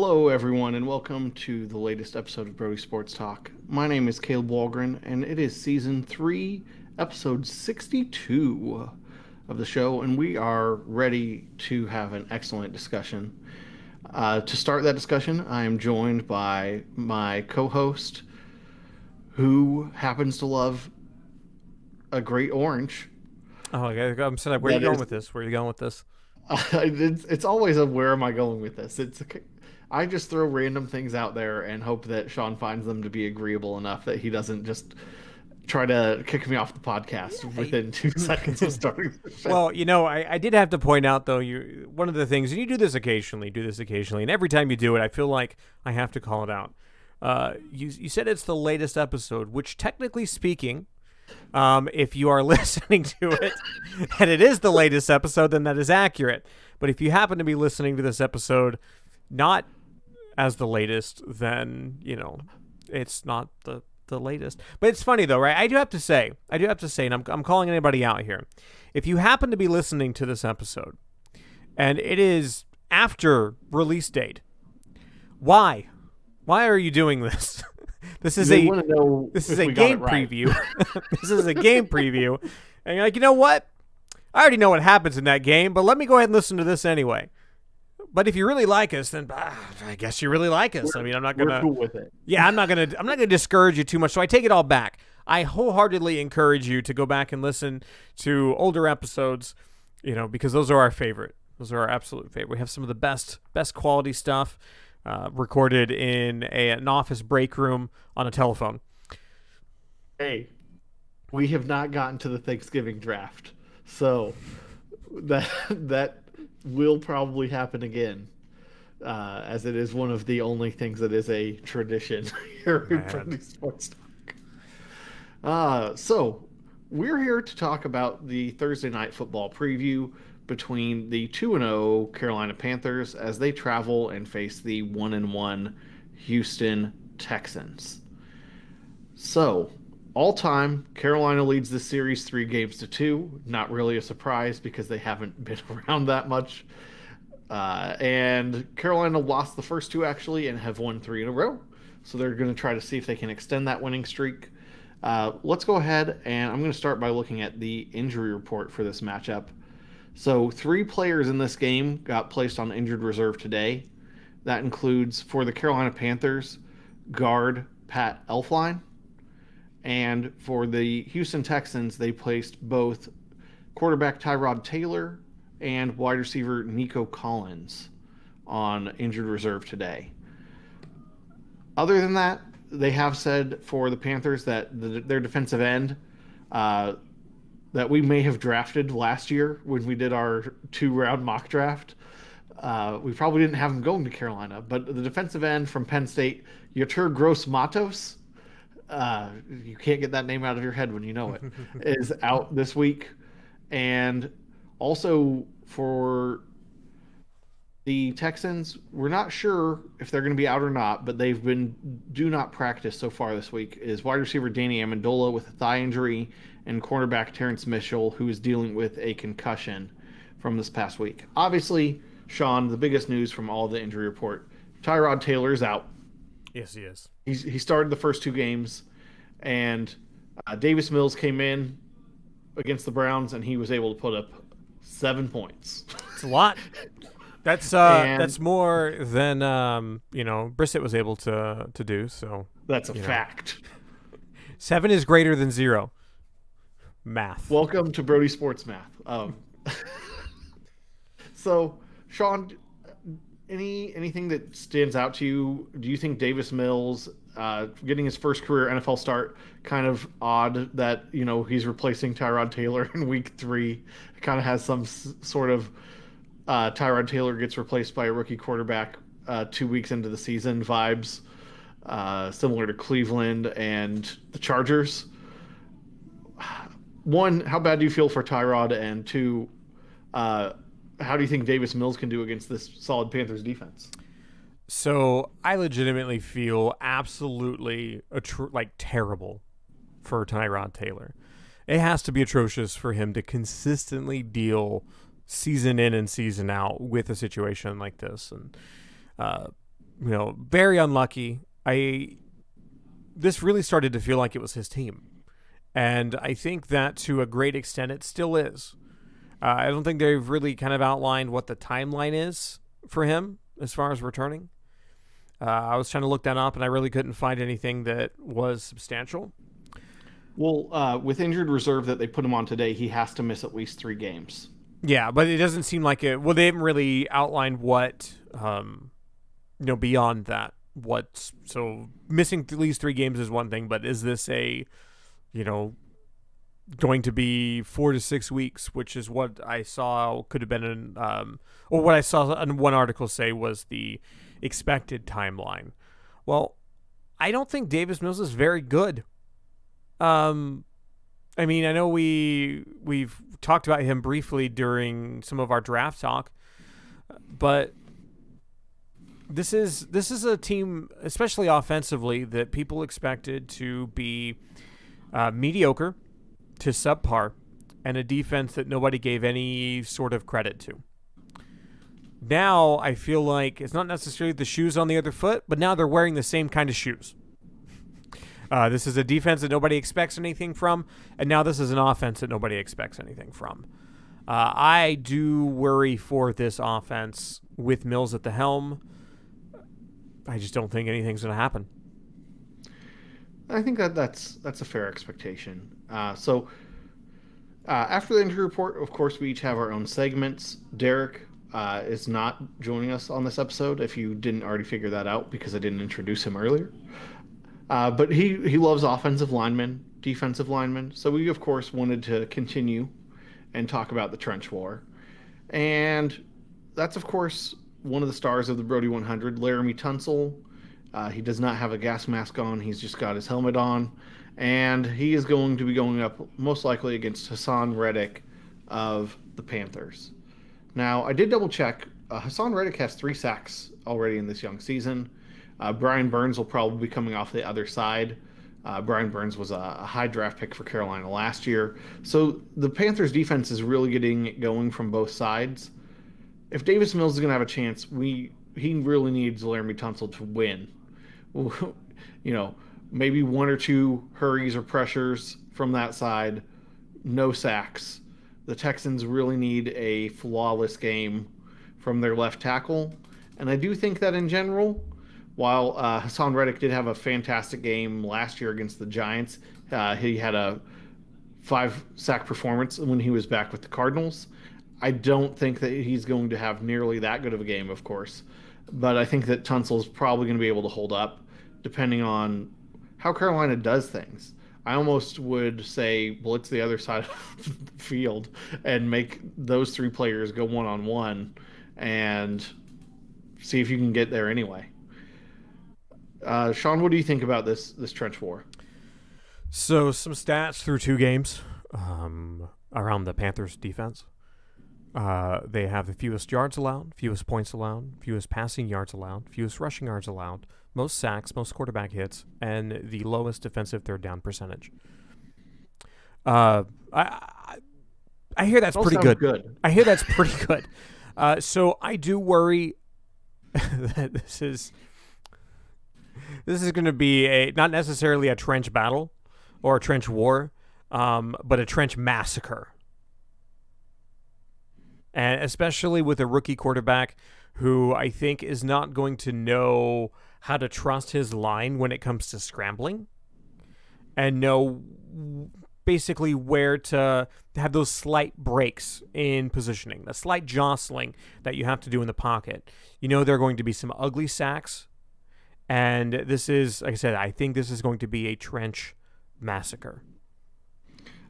Hello, everyone, and welcome to the latest episode of Brody Sports Talk. My name is Caleb Walgren, and it is season three, episode 62 of the show, and we are ready to have an excellent discussion. Uh, to start that discussion, I am joined by my co host, who happens to love a great orange. Oh, okay. I'm set up. Where are That you going is- with this? Where are you going with this? it's, it's always a where am I going with this? It's a, I just throw random things out there and hope that Sean finds them to be agreeable enough that he doesn't just try to kick me off the podcast within two seconds of starting the show. Well, you know, I, I did have to point out though, you one of the things, and you do this occasionally, do this occasionally, and every time you do it, I feel like I have to call it out. Uh, you you said it's the latest episode, which technically speaking, um, if you are listening to it and it is the latest episode, then that is accurate. But if you happen to be listening to this episode not as the latest, then you know it's not the the latest. But it's funny though, right? I do have to say, I do have to say, and I'm I'm calling anybody out here. If you happen to be listening to this episode, and it is after release date, why? Why are you doing this? this is They a this is a we got it game right. preview. this is a game preview, and you're like, you know what? I already know what happens in that game, but let me go ahead and listen to this anyway. But if you really like us, then ah, I guess you really like us. I mean, I'm not We're gonna. cool with it. Yeah, I'm not gonna. I'm not gonna discourage you too much. So I take it all back. I wholeheartedly encourage you to go back and listen to older episodes. You know, because those are our favorite. Those are our absolute favorite. We have some of the best, best quality stuff uh, recorded in a, an office break room on a telephone. Hey, we have not gotten to the Thanksgiving draft, so that that will probably happen again, uh, as it is one of the only things that is a tradition here in Man. Brody Sports Talk. Uh, so we're here to talk about the Thursday night football preview between the 2 and 0 Carolina Panthers as they travel and face the 1 and 1 Houston Texans. So, all time, Carolina leads the series three games to two. Not really a surprise because they haven't been around that much. Uh, and Carolina lost the first two actually and have won three in a row. So they're going to try to see if they can extend that winning streak. Uh, let's go ahead and I'm going to start by looking at the injury report for this matchup. So, three players in this game got placed on injured reserve today. That includes for the Carolina Panthers, guard Pat Elflein. And for the Houston Texans, they placed both quarterback Tyrod Taylor and wide receiver Nico Collins on injured reserve today. Other than that, they have said for the Panthers that the, their defensive end uh, that we may have drafted last year when we did our two round mock draft. Uh, we probably didn't have him going to Carolina, but the defensive end from Penn State, Yetur Gross Matos, uh, you can't get that name out of your head when you know it, is out this week. And also for the Texans, we're not sure if they're going to be out or not, but they've been do not practice so far this week. Is wide receiver Danny Amendola with a thigh injury and cornerback Terrence Mitchell, who is dealing with a concussion from this past week. Obviously, Sean, the biggest news from all the injury report: Tyrod Taylor is out. Yes, he is. He's, he started the first two games, and uh, Davis Mills came in against the Browns, and he was able to put up seven points. It's a lot. That's uh, And- that's more than um, you know, Brissett was able to to do. So That's a You know. fact. seven is greater than zero. Math. Welcome to Brody Sports Math. Um, so, Sean, any anything that stands out to you? Do you think Davis Mills uh, getting his first career NFL start kind of odd that you know he's replacing Tyrod Taylor in Week Three? Kind of has some s- sort of uh, Tyrod Taylor gets replaced by a rookie quarterback uh, two weeks into the season vibes, uh, similar to Cleveland and the Chargers one, how bad do you feel for Tyrod? And two, uh, how do you think Davis Mills can do against this solid Panthers defense? So I legitimately feel absolutely atro- like terrible for Tyrod Taylor. It has to be atrocious for him to consistently deal season in and season out with a situation like this. And uh, you know, very unlucky. I this really started to feel like it was his team, and I think that to a great extent it still is. Uh, I don't think they've really kind of outlined what the timeline is for him as far as returning. Uh, I was trying to look that up, and I really couldn't find anything that was substantial. Well, uh, with injured reserve that they put him on today, he has to miss at least three games. Yeah, but it doesn't seem like it. Well, they haven't really outlined what, um, you know, beyond that. What so missing at least three games is one thing, but is this a, you know, going to be four to six weeks, which is what I saw could have been an, um, or what I saw in one article say was the expected timeline. Well, I don't think Davis Mills is very good. Um, I mean, I know we we've talked about him briefly during some of our draft talk, but this is this is a team, especially offensively, that people expected to be uh, mediocre to subpar, and a defense that nobody gave any sort of credit to. Now I feel like it's not necessarily the shoes on the other foot, but now they're wearing the same kind of shoes. Uh, this is a defense that nobody expects anything from, and now this is an offense that nobody expects anything from. Uh, I do worry for this offense with Mills at the helm. I just don't think anything's going to happen. I think that that's that's a fair expectation. Uh, so uh, after the injury report, of course, we each have our own segments. Derek uh, is not joining us on this episode. If you didn't already figure that out, because I didn't introduce him earlier. Uh, but he he loves offensive linemen, defensive linemen. So we of course wanted to continue and talk about the trench war, and that's of course one of the stars of the Brody 100, Laremy Tunsil. Uh, he does not have a gas mask on. He's just got his helmet on, and he is going to be going up most likely against Haason Reddick of the Panthers. Now I did double check. Uh, Haason Reddick has three sacks already in this young season. Uh, Brian Burns will probably be coming off the other side. Uh, Brian Burns was a, a, high draft pick for Carolina last year. So the Panthers defense is really getting going from both sides. If Davis Mills is going to have a chance, we he really needs Laremy Tunsil to win. you know, maybe one or two hurries or pressures from that side, no sacks. The Texans really need a flawless game from their left tackle. And I do think that in general, while uh, Haason Reddick did have a fantastic game last year against the Giants, uh, he had a five sack performance when he was back with the Cardinals. I don't think that he's going to have nearly that good of a game, of course, but I think that Tunsil's probably going to be able to hold up, depending on how Carolina does things. I almost would say blitz the other side of the field and make those three players go one on one and see if you can get there anyway. Uh, Sean, what do you think about this this trench war? So some stats through two games um, around the Panthers defense. Uh, they have the fewest yards allowed, fewest points allowed, fewest passing yards allowed, fewest rushing yards allowed, most sacks, most quarterback hits, and the lowest defensive third down percentage. Uh, I, I, hear that's pretty good. good. I hear that's pretty good. Uh, so I do worry that this is this is going to be a not necessarily a trench battle or a trench war, um, but a trench massacre. And especially with a rookie quarterback who I think is not going to know how to trust his line when it comes to scrambling and know basically where to have those slight breaks in positioning, the slight jostling that you have to do in the pocket. You know, there are going to be some ugly sacks and this is, like I said, I think this is going to be a trench massacre.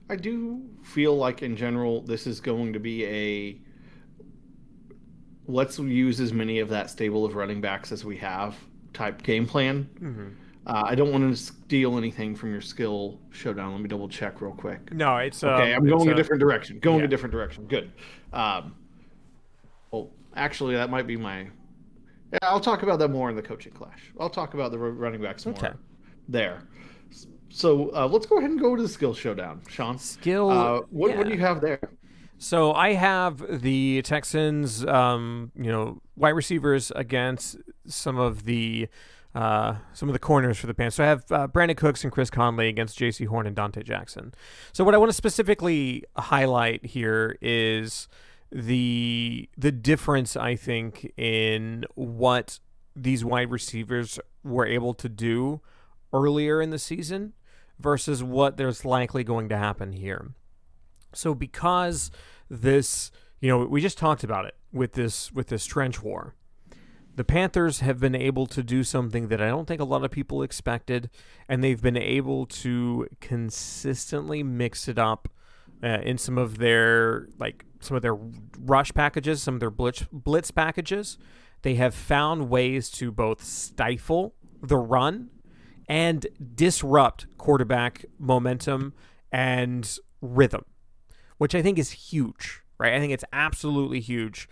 I do feel like, in general, this is going to be a let's use as many of that stable of running backs as we have type game plan. Mm-hmm. Uh, I don't want to steal anything from your skill showdown. Let me double check real quick. No, it's okay. Um, I'm going a, a different direction. Going yeah. a different direction. Good. Um, well, actually, that might be my yeah, I'll talk about that more in the coaching clash. I'll talk about the running backs more okay. there. So uh, let's go ahead and go to the skill showdown, Sean. Skill. Uh, what, yeah. what do you have there? So I have the Texans, um, you know, wide receivers against some of the uh, some of the corners for the Panthers. So I have uh, Brandin Cooks and Chris Conley against Jaycee Horn and Donte Jackson. So what I want to specifically highlight here is the the difference I think in what these wide receivers were able to do earlier in the season versus what there's likely going to happen here. So because this, you know, we just talked about it with this with this trench war. The Panthers have been able to do something that I don't think a lot of people expected, and they've been able to consistently mix it up uh, in some of their like some of their rush packages, some of their blitz blitz packages. They have found ways to both stifle the run and disrupt quarterback momentum and rhythm, which I think is huge, right? I think it's absolutely huge.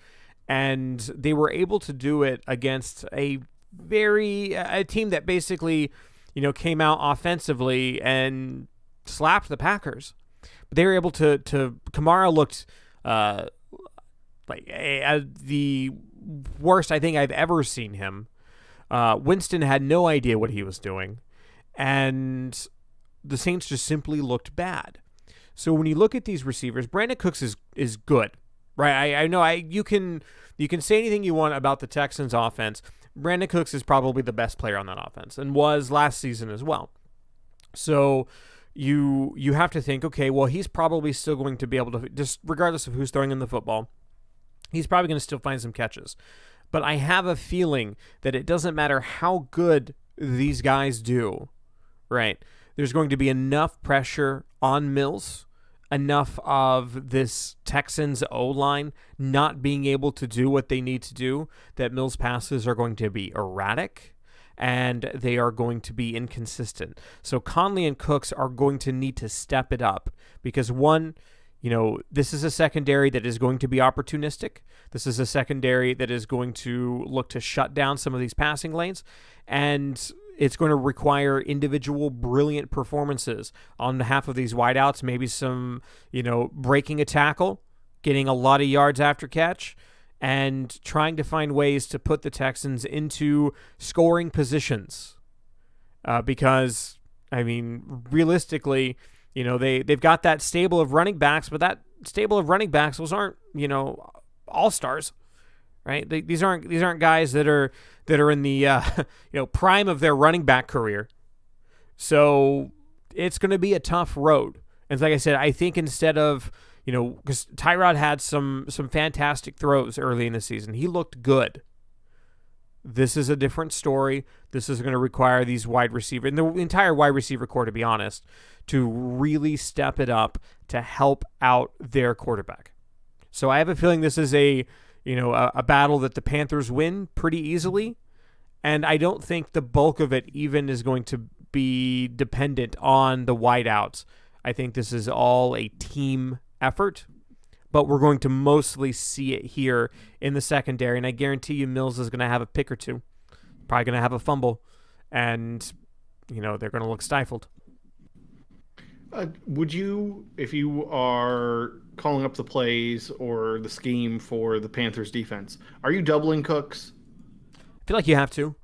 And they were able to do it against a very, a team that basically, you know, came out offensively and slapped the Packers. But they were able to, to, Kamara looked, uh, like the worst I think I've ever seen him. Uh, Winston had no idea what he was doing and the Saints just simply looked bad. So when you look at these receivers, Brandin Cooks is is good, right? I, I know I you can you can say anything you want about the Texans offense. Brandin Cooks is probably the best player on that offense and was last season as well. So you you have to think, okay, well he's probably still going to be able to just regardless of who's throwing in the football, he's probably going to still find some catches. But I have a feeling that it doesn't matter how good these guys do right? There's going to be enough pressure on Mills, enough of this Texans O line not being able to do what they need to do that Mills passes are going to be erratic and they are going to be inconsistent. So Conley and Cooks are going to need to step it up because one, you know, this is a secondary that is going to be opportunistic. This is a secondary that is going to look to shut down some of these passing lanes. And it's going to require individual brilliant performances on behalf of these wideouts. Maybe some, you know, breaking a tackle, getting a lot of yards after catch, and trying to find ways to put the Texans into scoring positions. Uh, because, I mean, realistically, you know, they, they've got that stable of running backs, but that stable of running backs, those aren't, you know, all stars right? They, these aren't these aren't guys that are that are in the uh, you know prime of their running back career. So it's going to be a tough road. And like I said, I think instead of you know because Tyrod had some some fantastic throws early in the season, he looked good. This is a different story. This is going to require these wide receiver and the entire wide receiver corps, to be honest, to really step it up to help out their quarterback. So I have a feeling this is a you know, a, a battle that the Panthers win pretty easily. And I don't think the bulk of it even is going to be dependent on the wideouts. I think this is all a team effort, but we're going to mostly see it here in the secondary. And I guarantee you, Mills is going to have a pick or two, probably going to have a fumble, and, you know, they're going to look stifled. Uh, would you, if you are calling up the plays or the scheme for the Panthers defense, are you doubling Cooks? I feel like you have to.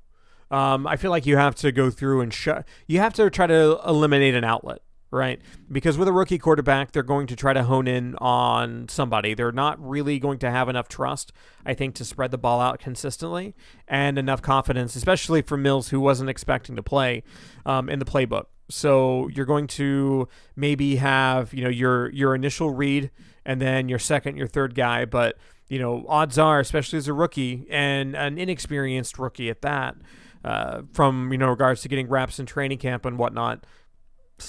Um, I feel like you have to go through and shut. You have to try to eliminate an outlet, right? Because with a rookie quarterback, they're going to try to hone in on somebody. They're not really going to have enough trust, I think, to spread the ball out consistently and enough confidence, especially for Mills, who wasn't expecting to play um, in the playbook. So you're going to maybe have you know your your initial read and then your second, your third guy, but you know odds are, especially as a rookie and an inexperienced rookie at that, uh, from you know regards to getting reps in training camp and whatnot,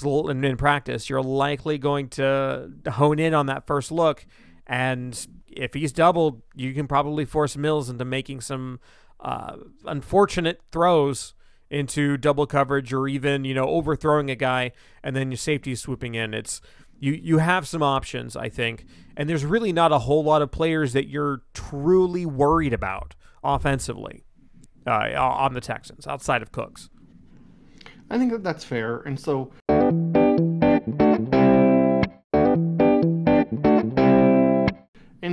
and in practice, you're likely going to hone in on that first look, and if he's doubled, you can probably force Mills into making some uh, unfortunate throws into double coverage or even you know overthrowing a guy and then your safety swooping in. It's you you have some options, I think, and there's really not a whole lot of players that you're truly worried about offensively uh, on the Texans outside of Cooks. I think that that's fair, and so.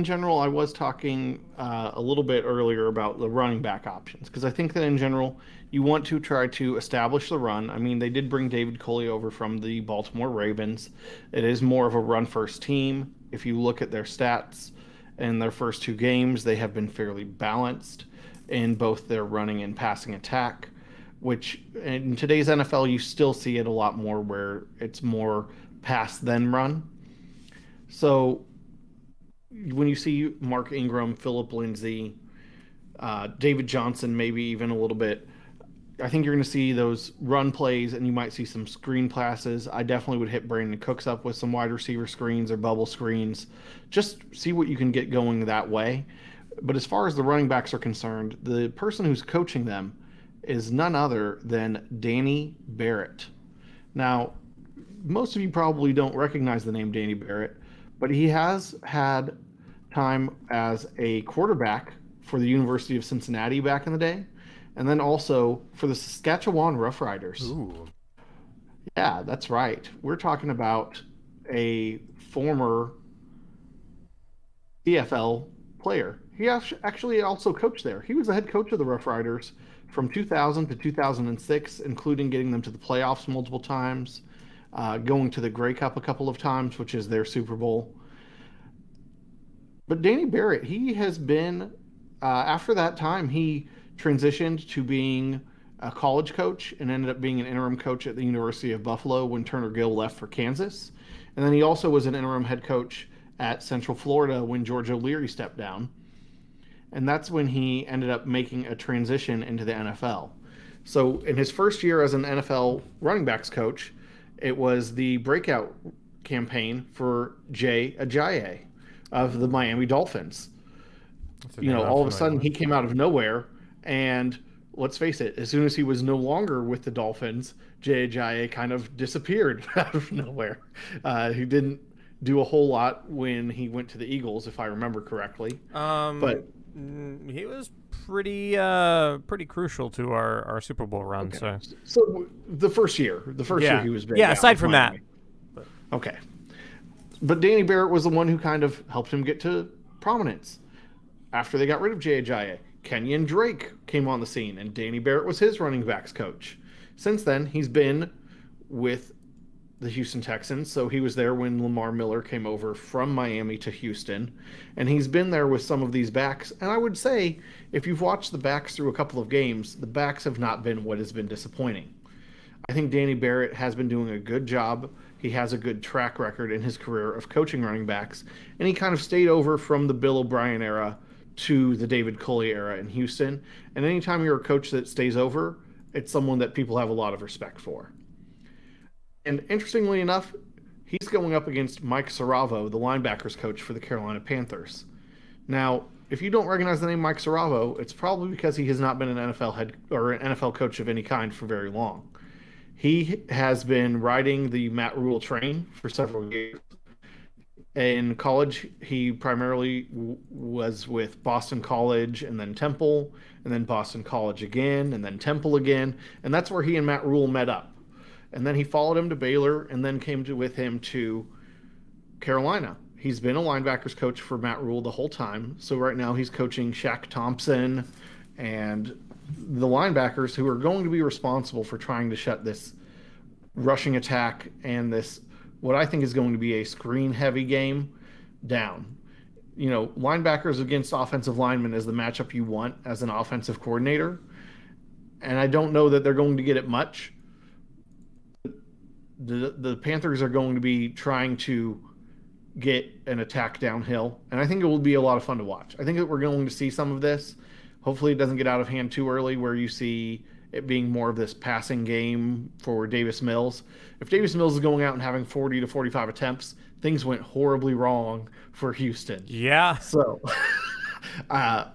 In general, I was talking uh, a little bit earlier about the running back options because I think that in general, you want to try to establish the run. I mean, they did bring David Culley over from the Baltimore Ravens. It is more of a run first team. If you look at their stats in their first two games, they have been fairly balanced in both their running and passing attack, which in today's NFL, you still see it a lot more where it's more pass than run. So when you see Mark Ingram, Phillip Lindsay, uh, David Johnson, maybe even a little bit, I think you're going to see those run plays and you might see some screen passes. I definitely would hit Brandin Cooks up with some wide receiver screens or bubble screens. Just see what you can get going that way. But as far as the running backs are concerned, the person who's coaching them is none other than Danny Barrett. Now, most of you probably don't recognize the name Danny Barrett, but he has had time as a quarterback for the University of Cincinnati back in the day and then also for the Saskatchewan Roughriders. Ooh. Yeah, that's right. We're talking about a former CFL player. He actually also coached there. He was the head coach of the Roughriders from 2000 to 2006, including getting them to the playoffs multiple times, uh, going to the Grey Cup a couple of times, which is their Super Bowl. But Danny Barrett, he has been, uh, after that time, he transitioned to being a college coach and ended up being an interim coach at the University of Buffalo when Turner Gill left for Kansas. And then he also was an interim head coach at Central Florida when George O'Leary stepped down. And that's when he ended up making a transition into the NFL. So in his first year as an NFL running backs coach, it was the breakout campaign for Jay Ajayi of the Miami Dolphins. You know, all of a sudden he came out of nowhere and let's face it, as soon as he was no longer with the Dolphins, Jay Ajayi kind of disappeared out of nowhere. Uh, he didn't do a whole lot when he went to the Eagles, if I remember correctly. Um, but he was pretty uh, pretty crucial to our, our Super Bowl run. Okay. So, so the first year, the first yeah. year he was big. Yeah, aside from that. Okay, but Danny Barrett was the one who kind of helped him get to prominence after they got rid of Jay Ajayi. Kenyon Drake came on the scene, and Danny Barrett was his running backs coach. Since then, he's been with the Houston Texans, so he was there when Lamar Miller came over from Miami to Houston, and he's been there with some of these backs. And I would say, if you've watched the backs through a couple of games, the backs have not been what has been disappointing. I think Danny Barrett has been doing a good job. He has a good track record in his career of coaching running backs, and he kind of stayed over from the Bill O'Brien era to the David Culley era in Houston. And anytime you're a coach that stays over, it's someone that people have a lot of respect for. And interestingly enough, he's going up against Mike Siravo, the linebackers coach for the Carolina Panthers. Now, if you don't recognize the name Mike Siravo, it's probably because he has not been an NFL head or an NFL coach of any kind for very long. He has been riding the Matt Rhule train for several years in college, he primarily w- was with Boston College and then Temple, and then Boston College again, and then Temple again. And that's where he and Matt Rhule met up. And then he followed him to Baylor and then came to, with him to Carolina. He's been a linebackers coach for Matt Rhule the whole time. So right now he's coaching Shaq Thompson and the linebackers who are going to be responsible for trying to shut this rushing attack and this what I think is going to be a screen heavy game down. You know, linebackers against offensive linemen is the matchup you want as an offensive coordinator. And I don't know that they're going to get it much. The, the Panthers are going to be trying to get an attack downhill. And I think it will be a lot of fun to watch. I think that we're going to see some of this. Hopefully, it doesn't get out of hand too early where you see it being more of this passing game for Davis Mills. If Davis Mills is going out and having 40 to 45 attempts, things went horribly wrong for Houston. Yeah. So, uh,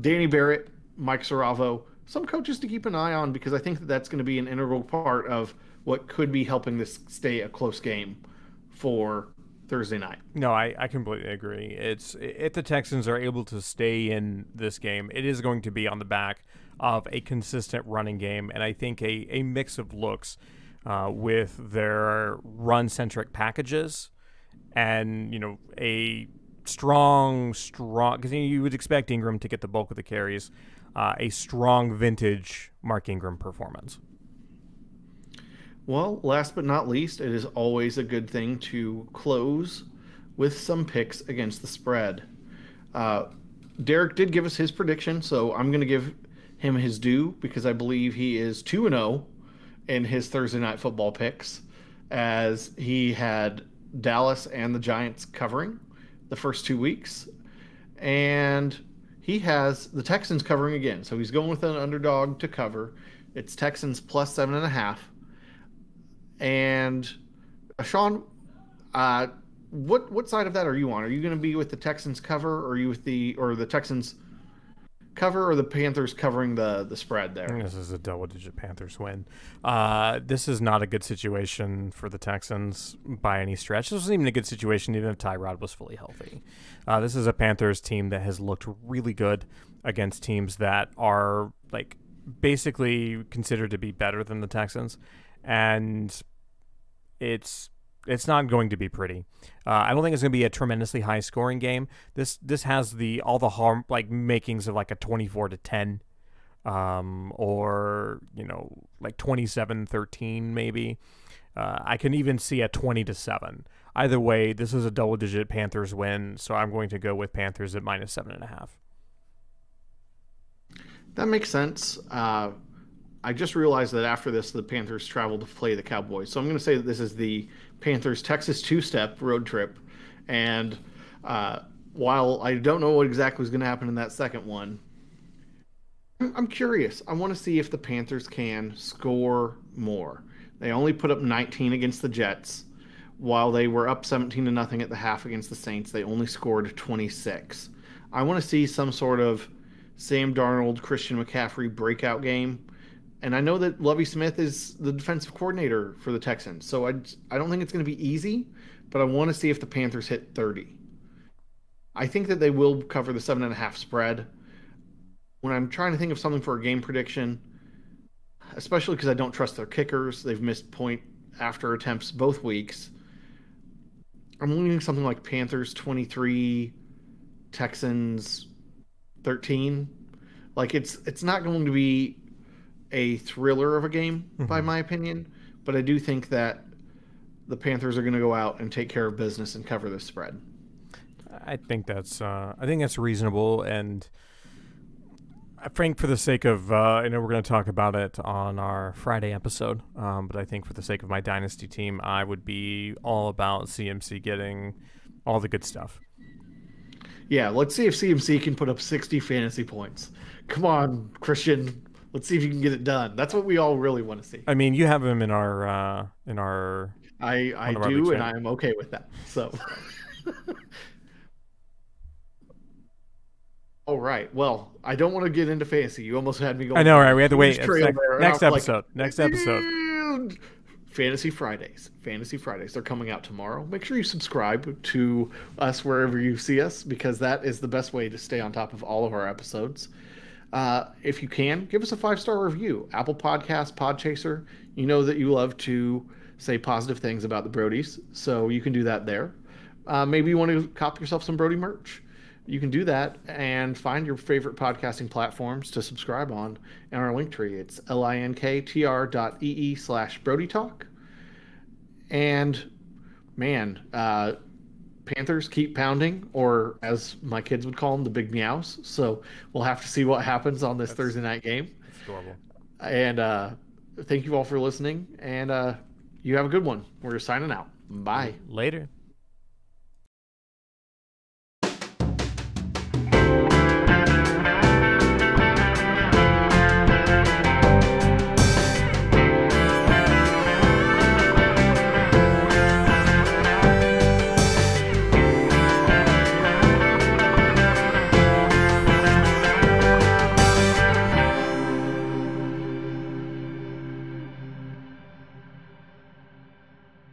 Danny Barrett, Mike Siravo, some coaches to keep an eye on because I think that that's going to be an integral part of what could be helping this stay a close game for Thursday night. No, I, I completely agree. It's if the Texans are able to stay in this game, it is going to be on the back of a consistent running game, and I think a, a mix of looks uh, with their run centric packages and you know a strong, strong, because you would expect Ingram to get the bulk of the carries. Uh, a strong vintage Mark Ingram performance. Well, last but not least, it is always a good thing to close with some picks against the spread. Uh, Derek did give us his prediction, so I'm going to give him his due because I believe he is 2 0 in his Thursday night football picks, as he had Dallas and the Giants covering the first two weeks. And he has the Texans covering again. So he's going with an underdog to cover. It's Texans plus seven and a half. And uh, Sean, uh, what what side of that are you on? Are you going to be with the Texans cover, or are you with the or the Texans cover, or the Panthers covering the the spread there? This is a double digit Panthers win. Uh, this is not a good situation for the Texans by any stretch. This wasn't even a good situation even if Tyrod was fully healthy. Uh, this is a Panthers team that has looked really good against teams that are like basically considered to be better than the Texans, and it's it's not going to be pretty. Uh, I don't think it's going to be a tremendously high scoring game. This this has the all the harm like makings of like a twenty four to ten, um, or you know like 27-13 maybe. Uh, I can even see a twenty to seven. Either way, this is a double digit Panthers win, so I'm going to go with Panthers at minus seven and a half. That makes sense. Uh, I just realized that after this, the Panthers travel to play the Cowboys. So I'm going to say that this is the Panthers Texas two step road trip. And uh, while I don't know what exactly is going to happen in that second one, I'm curious. I want to see if the Panthers can score more. They only put up 19 against the Jets, while they were up 17 to nothing at the half against the Saints. They only scored 26. I want to see some sort of Sam Darnold, Christian McCaffrey breakout game and I know that Lovie Smith is the defensive coordinator for the Texans, so I I don't think it's going to be easy, but I want to see if the Panthers hit thirty. I think that they will cover the seven and a half spread. When I'm trying to think of something for a game prediction, especially because I don't trust their kickers, they've missed point after attempts both weeks. I'm leaning something like Panthers 23, Texans 13. Like it's it's not going to be a thriller of a game, mm-hmm. by my opinion. But I do think that the Panthers are going to go out and take care of business and cover the spread. I think that's uh, I think that's reasonable, and Frank, for the sake of uh, I know we're going to talk about it on our Friday episode, um, but I think for the sake of my dynasty team, I would be all about CMC getting all the good stuff. Yeah, let's see if CMC can put up 60 fantasy points. Come on, Christian. Let's see if you can get it done. That's what we all really want to see. I mean, you have him in our uh, in our. I I do, and I'm okay with that. So. All right. Well, I don't want to get into fantasy. You almost had me going. I know, right? We had to wait. Next, next episode. Like, next episode. Fantasy Fridays. Fantasy Fridays. They're coming out tomorrow. Make sure you subscribe to us wherever you see us because that is the best way to stay on top of all of our episodes. Uh, if you can, give us a five star review. Apple Podcast, Podchaser. You know that you love to say positive things about the Brodies, so you can do that there. Uh, maybe you want to cop yourself some Brody merch. You can do that and find your favorite podcasting platforms to subscribe on in our link tree. It's linktr dot slash Brody Talk. And man, uh, Panthers keep pounding, or as my kids would call them, the big meows. So we'll have to see what happens on this that's, Thursday night game. adorable. And uh, thank you all for listening, and uh, you have a good one. We're signing out. Bye. Later.